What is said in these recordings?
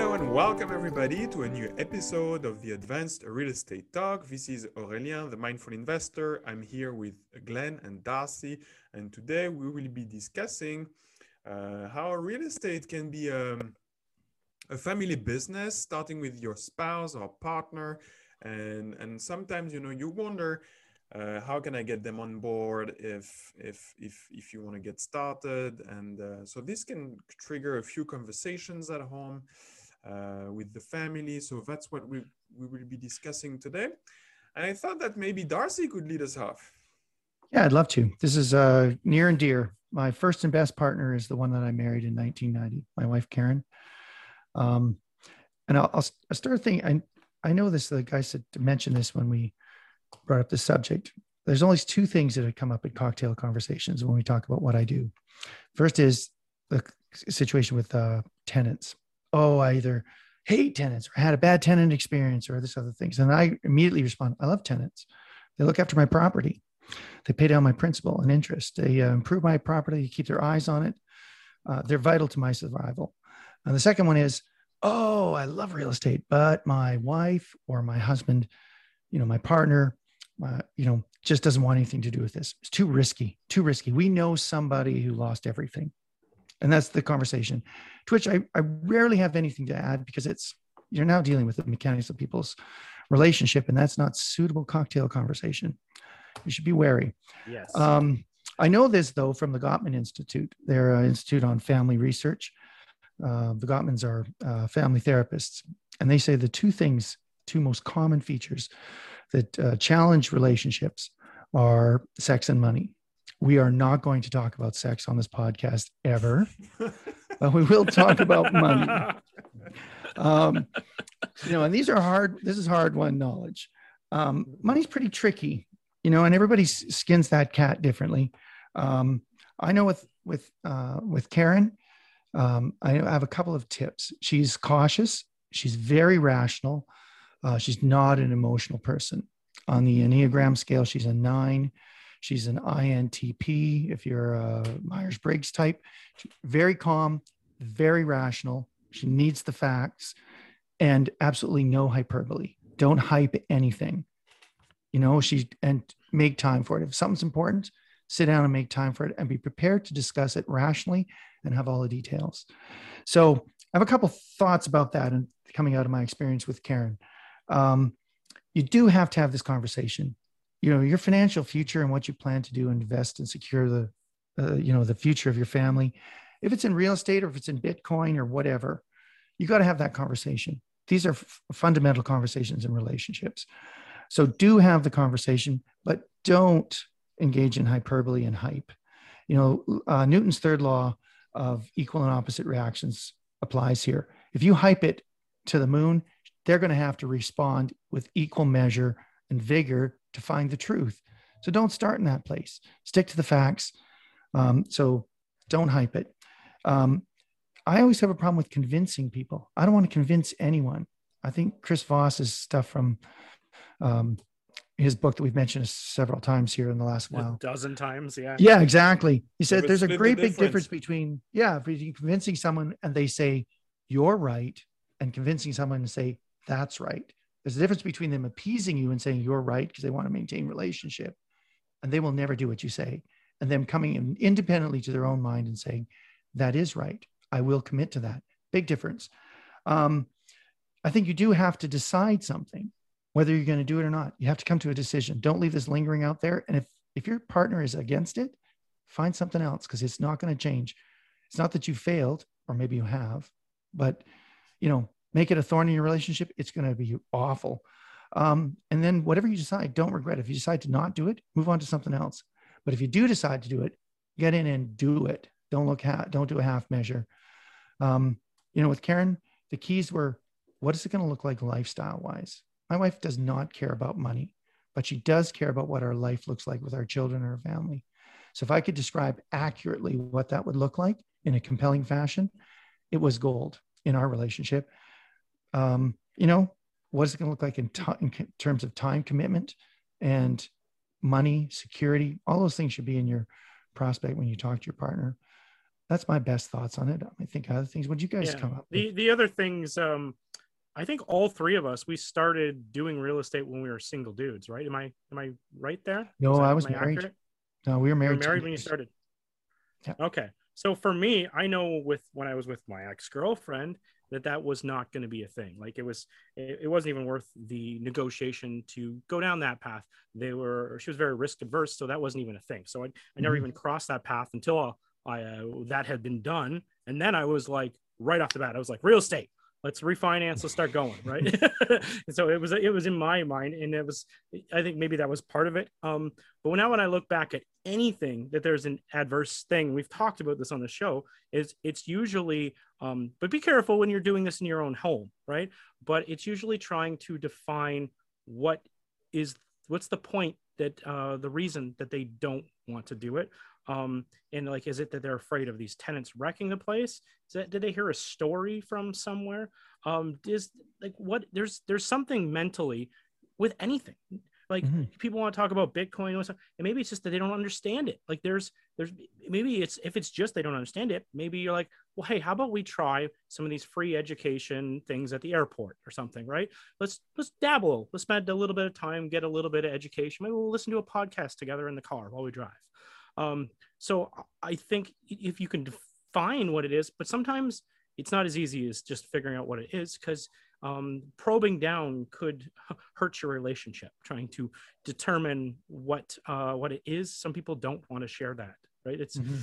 Hello and welcome everybody to a new episode of the Advanced Real Estate Talk. This is Aurélien, the Mindful Investor. I'm here with Glenn and Darcy, and today we will be discussing uh, how real estate can be um, a family business, starting with your spouse or partner. And, and sometimes, you know, you wonder, uh, how can I get them on board if if if if you want to get started? And uh, so this can trigger a few conversations at home with the family. So that's what we we will be discussing today. And I thought that maybe Darcy could lead us off. Yeah, I'd love to. This is uh, near and dear. My first and best partner is the one that I married in 1990. My wife Karen. Um, and I'll, I'll start thinking. I I know this. The guy said to mention this when we brought up the subject. There's only two things that have come up in cocktail conversations when we talk about what I do. First is the situation with uh, tenants. Oh, I either hate tenants or had a bad tenant experience or this other things. And I immediately respond, I love tenants. They look after my property. They pay down my principal and interest. They uh, improve my property, keep their eyes on it. Uh, they're vital to my survival. And the second one is, oh, I love real estate, but my wife or my husband, you know, my partner uh, you know, just doesn't want anything to do with this. It's too risky, too risky. We know somebody who lost everything. And that's the conversation to which I, I rarely have anything to add because it's, you're now dealing with the mechanics of people's relationship and that's not suitable cocktail conversation. You should be wary. Yes. Um, I know this though from the Gottman Institute. They're an institute on family research. Uh, the Gottmans are uh, family therapists, and they say the two things, two most common features that uh, challenge relationships are sex and money. We are not going to talk about sex on this podcast ever, but we will talk about money. Um, you know, and these are hard. This is hard won knowledge. Um, money's pretty tricky, you know, and everybody skins that cat differently. Um, I know with with uh, with Karen, um, I have a couple of tips. She's cautious. She's very rational. Uh, she's not an emotional person. On the Enneagram scale, she's a nine. She's an INTP if you're a Myers Briggs type. Very calm, very rational. She needs the facts and absolutely no hyperbole. Don't hype anything. You know, she and make time for it. If something's important, sit down and make time for it and be prepared to discuss it rationally and have all the details. So I have a couple thoughts about that and coming out of my experience with Karen um, you do have to have this conversation. You know, your financial future and what you plan to do, invest and secure the, uh, you know, the future of your family. If it's in real estate or if it's in Bitcoin or whatever, you got to have that conversation. These are f- fundamental conversations in relationships. So do have the conversation, but don't engage in hyperbole and hype. You know, uh, Newton's third law of equal and opposite reactions applies here. If you hype it to the moon, they're going to have to respond with equal measure and vigor to find the truth. So don't start in that place. Stick to the facts. Um, so don't hype it. Um, I always have a problem with convincing people. I don't want to convince anyone. I think Chris Voss's stuff from um, his book that we've mentioned several times here in the last while. A dozen times, yeah. Yeah, exactly. He said there's a great the big difference between, yeah, between convincing someone and they say, you're right, and convincing someone to say, that's right. There's a difference between them appeasing you and saying you're right because they want to maintain relationship, and they will never do what you say, and them coming in independently to their own mind and saying, that is right. I will commit to that. Big difference. Um, I think you do have to decide something, whether you're going to do it or not. You have to come to a decision. Don't leave this lingering out there. And if if your partner is against it, find something else because it's not going to change. It's not that you failed, or maybe you have, but you know, make it a thorn in your relationship, it's going to be awful. Um, and then whatever you decide, don't regret. If you decide to not do it, move on to something else. But if you do decide to do it, get in and do it. Don't look at, don't do a half measure. Um, you know, with Karen, the keys were, what is it going to look like lifestyle wise? My wife does not care about money, but she does care about what our life looks like with our children or our family. So if I could describe accurately what that would look like in a compelling fashion, it was gold in our relationship um, you know, what is it going to look like in, t- in terms of time commitment and money, security? All those things should be in your prospect when you talk to your partner. that's my best thoughts on it. I think other things. What you guys Yeah. come up? The with? the other things, um, I think all three of us we started doing real estate when we were single dudes, right? Am I am I right there? No, that- I was married. accurate? No, we were You were married. married 10 when you started. Yeah. Okay. So for me, I know with when I was with my ex girlfriend that that was not going to be a thing. Like it was, it, it wasn't even worth the negotiation to go down that path. They were, she was very risk averse, so that wasn't even a thing. So I, I never Mhm. even crossed that path until I uh, that had been done, and then I was like, right off the bat, I was like, real estate. Let's refinance. Let's start going, right? And so it was it was in my mind, and it was I think maybe that was part of it. Um, but now when I look back at anything that there's an adverse thing, we've talked about this on the show, is it's usually, um, but be careful when you're doing this in your own home, right? But it's usually trying to define what is what's the point that uh, the reason that they don't want to do it. Um, and like, is it that they're afraid of these tenants wrecking the place? Is that, did they hear a story from somewhere? Um, is like what there's there's something mentally with anything like Mhm. people want to talk about bitcoin and stuff and maybe it's just that they don't understand it like there's there's maybe it's if it's just they don't understand it maybe you're like well hey how about we try some of these free education things at the airport or something right let's let's dabble let's spend a little bit of time get a little bit of education maybe we'll listen to a podcast together in the car while we drive um so i think if you can define what it is but sometimes it's not as easy as just figuring out what it is because um, probing down could hurt your relationship trying to determine what uh, what it is. Some people don't want to share that right? It's Mhm.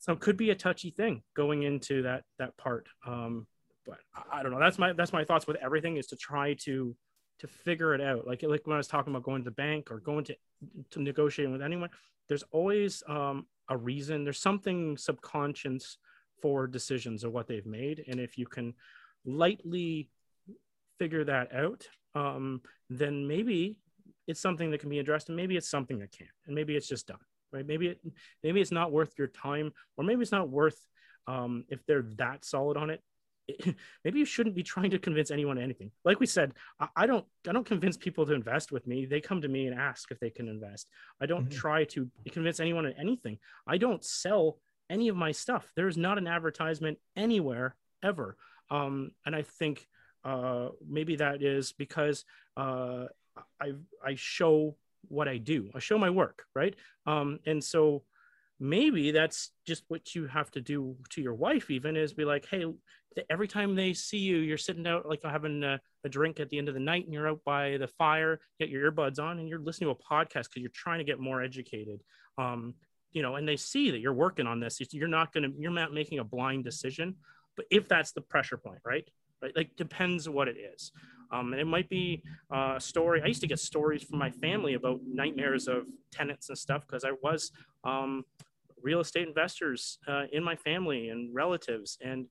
so it could be a touchy thing going into that that part. Um, but I- i don't know. That's my that's my thoughts with everything is to try to to figure it out. Like like when i was talking about going to the bank or going to to negotiating with anyone there's always um, a reason. There's something subconscious for decisions of what they've made. And if you can lightly figure that out um, then maybe it's something that can be addressed and maybe it's something that can't. And maybe it's just done right? Maybe it maybe it's not worth your time or maybe it's not worth um, if they're that solid on it- maybe you shouldn't be trying to convince anyone anything like we said I, I don't i don't convince people to invest with me they come to me and ask if they can invest i don't Mhm. try to convince anyone on anything i don't sell any of my stuff there's not an advertisement anywhere ever um, and i think uh, maybe that is because uh, I I show what I do. I show my work, right? Um, and so maybe that's just what you have to do to your wife. Even is be like, hey, every time they see you, you're sitting out like having a, a drink at the end of the night, and you're out by the fire, get your earbuds on, and you're listening to a podcast because you're trying to get more educated. Um, you know, and they see that you're working on this. You're not gonna, you're not making a blind decision. But if that's the pressure point, right? right? Like depends what it is. Um, and it might be uh, a story. I used to get stories from my family about nightmares of tenants and stuff because I was um, real estate investors uh, in my family and relatives. And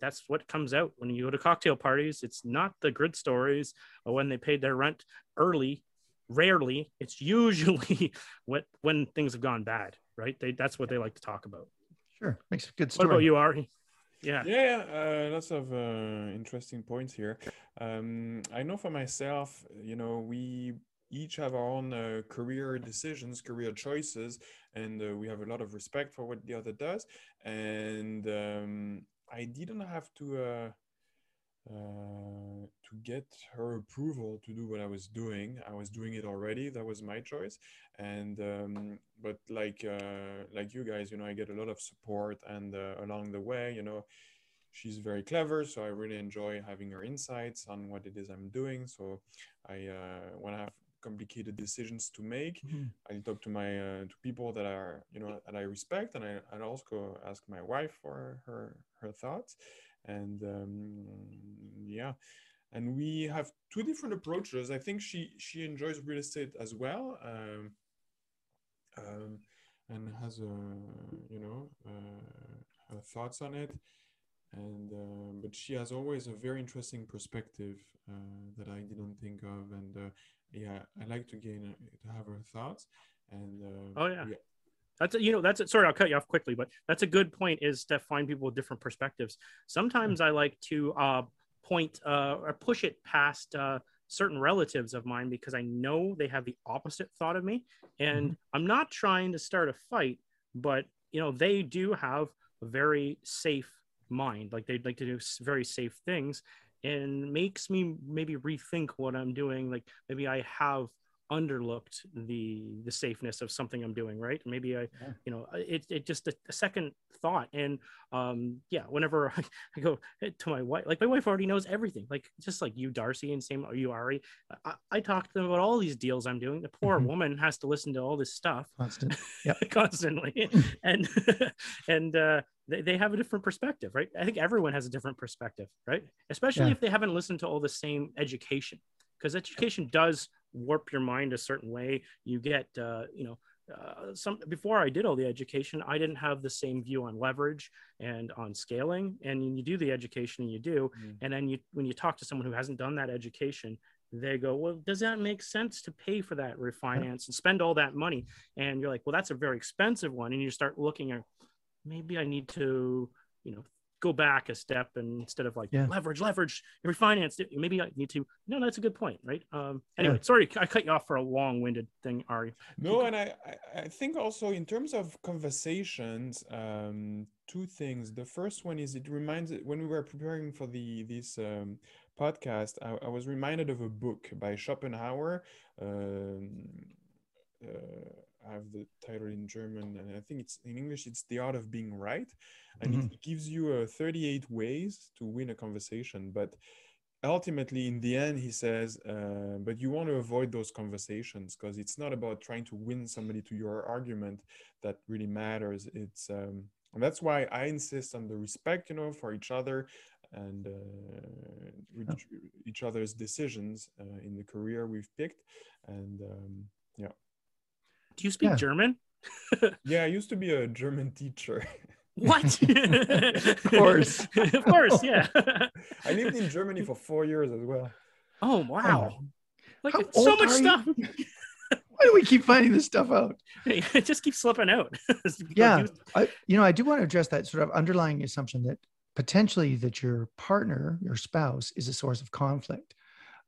that's what comes out when you go to cocktail parties. It's not the good stories of when they paid their rent early. Rarely, it's usually when when things have gone bad, right? They that's what they like to talk about. Sure, makes a good story. What story. about you, Ari? Yeah. Yeah, uh, lots of uh, interesting points here. Um, I know for myself, you know, we each have our own uh, career decisions, career choices, and uh, we have a lot of respect for what the other does. And um, I didn't have to uh, uh, to get her approval to do what I was doing. I was doing it already. That was my choice. And um, but like uh, like you guys, you know, I get a lot of support, and uh, along the way, you know, she's very clever, so I really enjoy having her insights on what it is I'm doing. So I when I have complicated decisions to make, Mhm. I talk to my uh, to people that are you know that I respect, and I and also ask my wife for her her thoughts, and um, yeah, and we have two different approaches. I think she she enjoys real estate as well, um, um, and has a you know uh, her thoughts on it, and uh, but she has always a very interesting perspective uh, that I didn't think of, and uh, yeah, I like to gain uh, to have her thoughts, and uh, Oh, yeah. yeah. That's a, you know that's a, sorry I'll cut you off quickly, but that's a good point is to find people with different perspectives. Sometimes I like to uh, point uh, or push it past uh, certain relatives of mine because I know they have the opposite thought of me, and I'm not trying to start a fight, but you know they do have a very safe mind like they'd like to do very safe things and makes me maybe rethink what i'm doing. Like maybe i have underlooked the the safeness of something i'm doing right maybe i yeah. you know it, it just a, a, second thought and um yeah whenever I, I, go to my wife like my wife already knows everything like just like you darcy and same you ari I, I talk to them about all these deals i'm doing the poor mm-hmm. woman has to listen to all this stuff Constant. yep. constantly and and uh they, they have a different perspective right i think everyone has a different perspective right especially yeah. if they haven't listened to all the same education because education does warp your mind a certain way. You get, uh, you know, uh, some before I did all the education, I didn't have the same view on leverage and on scaling. And you do the education, and you do, mm. and then you when you talk to someone who hasn't done that education, they go, "Well, does that make sense to pay for that refinance and spend all that money?" And you're like, "Well, that's a very expensive one." And you start looking at maybe I need to, you know, go back a step and instead of like yeah. leverage, leverage, refinance, maybe I need to. No, that's a good point, right? Um, anyway, yeah. sorry, I cut you off for a long-winded thing, Ari. No, and I, I think also in terms of conversations, um, two things. The first one is it reminds when we were preparing for the this um, podcast, I, I was reminded of a book by Schopenhauer. Um, uh, I have the title in German, and I think it's in English. It's the art of being right, and mm-hmm. it gives you uh, 38 ways to win a conversation. But ultimately, in the end, he says, uh, but you want to avoid those conversations because it's not about trying to win somebody to your argument that really matters. It's um, and that's why I insist on the respect, you know, for each other and uh, each other's decisions uh, in the career we've picked, and um. Do you speak yeah. German? yeah, I used to be a German teacher. What? of course. of course, yeah. I lived in Germany for four years as well. Oh wow. Oh. Like How so much stuff. Why do we keep finding this stuff out? Hey, it just keeps slipping out. yeah. I, you know, I do want to address that sort of underlying assumption that potentially that your partner, your spouse, is a source of conflict.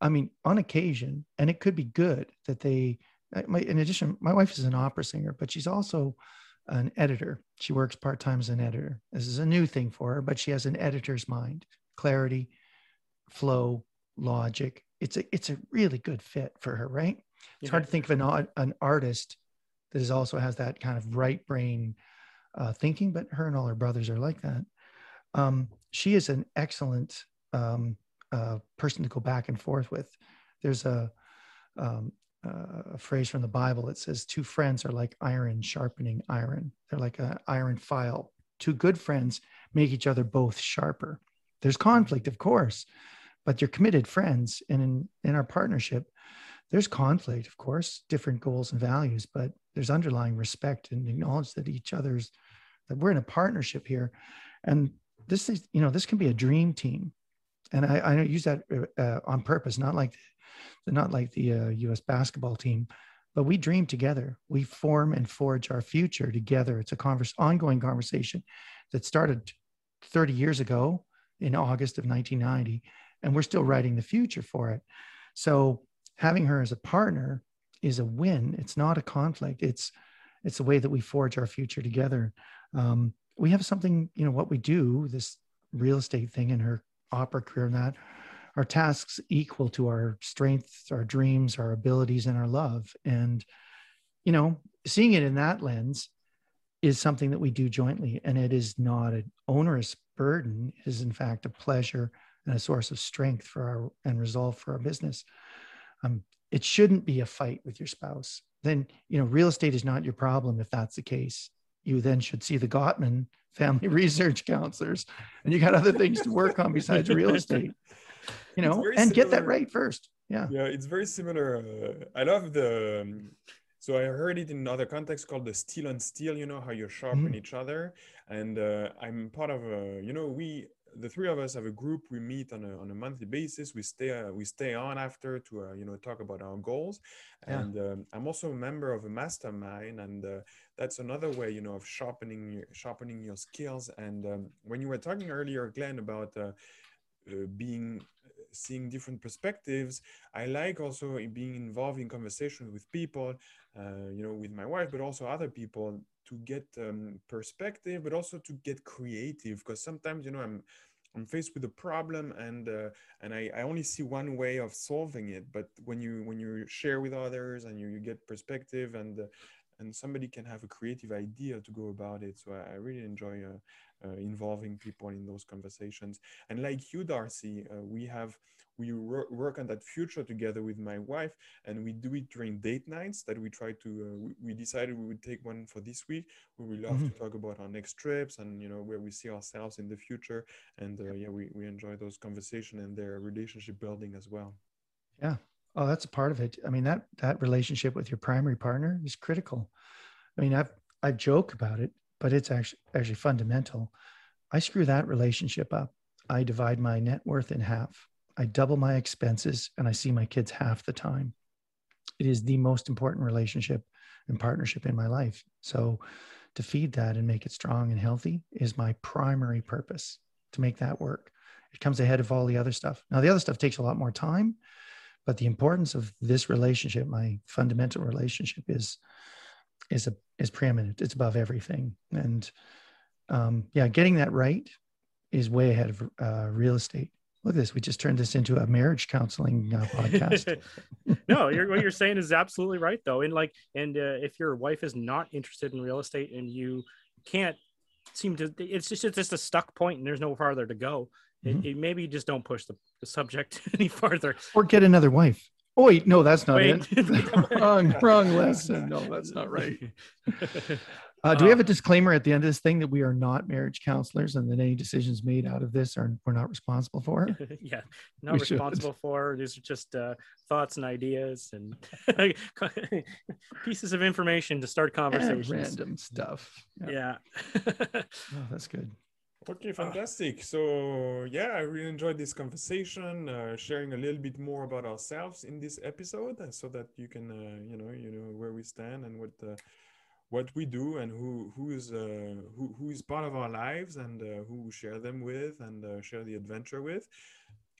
I mean, on occasion, and it could be good that they my, in addition, my wife is an opera singer, but she's also an editor. She works part time as an editor. This is a new thing for her, but she has an editor's mind, clarity, flow, logic. It's a it's a really good fit for her, right? It's yeah. hard to think of an an artist that is also has that kind of right brain uh, thinking, but her and all her brothers are like that. Um, she is an excellent um, uh, person to go back and forth with. There's a um, uh, a phrase from the Bible that says, Two friends are like iron sharpening iron. They're like an iron file. Two good friends make each other both sharper. There's conflict, of course, but you're committed friends. And in, in our partnership, there's conflict, of course, different goals and values, but there's underlying respect and acknowledge that each other's, that we're in a partnership here. And this is, you know, this can be a dream team. And I, I use that uh, on purpose, not like not like the uh, U.S. basketball team, but we dream together. We form and forge our future together. It's a converse, ongoing conversation that started 30 years ago in August of 1990, and we're still writing the future for it. So having her as a partner is a win. It's not a conflict. It's it's a way that we forge our future together. Um, we have something, you know, what we do, this real estate thing in her opera career and that our tasks equal to our strengths, our dreams, our abilities, and our love. And, you know, seeing it in that lens is something that we do jointly. And it is not an onerous burden, it is, in fact, a pleasure and a source of strength for our and resolve for our business. Um, it shouldn't be a fight with your spouse. Then, you know, real estate is not your problem if that's the case. You then should see the Gottman family research counselors, and you got other things to work on besides real estate you know, and similar. get that right first. Yeah. Yeah, it's very similar. Uh, I love the. Um, so I heard it in another context called the steel on steel. You know how you sharpen mm-hmm. each other, and uh, I'm part of a. You know, we the three of us have a group. We meet on a on a monthly basis. We stay uh, we stay on after to uh, you know talk about our goals, and yeah. um, I'm also a member of a mastermind, and uh, that's another way you know of sharpening sharpening your skills. And um, when you were talking earlier, Glenn, about uh, uh, being seeing different perspectives. I like also being involved in conversation with people, uh, you know, with my wife, but also other people to get um, perspective, but also to get creative. Because sometimes, you know, I'm I'm faced with a problem and uh, and I, I only see one way of solving it. But when you when you share with others and you, you get perspective and uh, and somebody can have a creative idea to go about it. So I, I really enjoy uh, involving people in those conversations. And like you, Darcy, uh, we have we work on that future together with my wife, and we do it during date nights. That we try to. Uh, we, we, decided we would take one for this week. We would love mm-hmm. to talk about our next trips and you know where we see ourselves in the future. And uh, yeah, we we enjoy those conversations and their relationship building as well. Yeah. Oh, that's a part of it. I mean that that relationship with your primary partner is critical. I mean, I've I joke about it but it's actually actually fundamental. I screw that relationship up. I divide my net worth in half. I double my expenses and I see my kids half the time. It is the most important relationship and partnership in my life. So to feed that and make it strong and healthy is my primary purpose to make that work. It comes ahead of all the other stuff. Now, the other stuff takes a lot more time, but the importance of this relationship, my fundamental relationship, is is a is preeminent. It's above everything. And um, yeah, getting that right is way ahead of uh, real estate. Look at this. We just turned this into a marriage counseling uh, podcast. no, you're, what you're saying is absolutely right, though. And like, and uh, if your wife is not interested in real estate and you can't seem to, it's just it's just a stuck point and there's no farther to go. Mm-hmm. It, it, maybe just don't push the, the subject any farther, or get another wife. Oh wait, no, that's not wait. it. wrong, wrong lesson. No, that's not right. Uh, do we have a disclaimer at the end of this thing that we are not marriage counselors and that any decisions made out of this are we're not responsible for? yeah, not we responsible should. for. These are just uh, thoughts and ideas and pieces of information to start conversations. And random stuff. Yeah. yeah. oh, that's good. Okay, fantastic. So yeah, I really enjoyed this conversation, uh, sharing a little bit more about ourselves in this episode, uh, so that you can, uh, you know, you know where we stand and what uh, what we do and who who is uh, who who is part of our lives and uh, who we share them with and share the adventure with.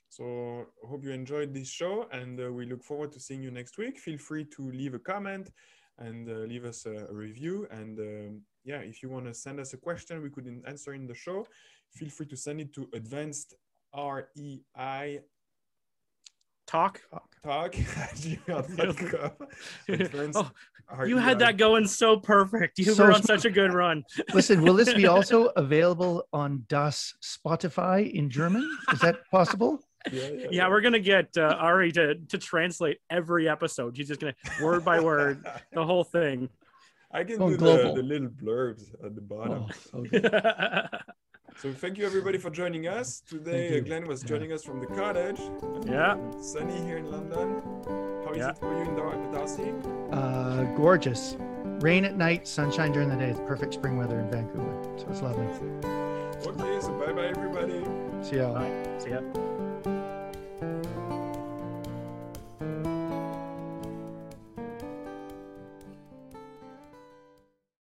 So hope you enjoyed this show, and we look forward to seeing you next week. Feel free to leave a comment and leave us a, a review and. Um, yeah, if you want to send us a question we could answer in the show, feel free to send it to advanced REI talk. talk oh, you had that going so perfect. You so were on such a good run. Listen will this be also available on das spotify in german? Is that possible? Yeah, yeah, yeah, we're gonna get uh, Ari to to translate every episode. She's just gonna word by word the whole thing. I can oh, do the, the, little blurbs at the bottom. Oh, okay. so thank you everybody for joining us. Today Glenn was joining yeah. us from the cottage. Yeah. Sunny here in London. How is yeah. it for you in the Darcy? Uh, gorgeous. Rain at night, sunshine during the day. It's perfect spring weather in Vancouver. So it's lovely. Okay, so bye bye everybody. See ya. Bye. See ya.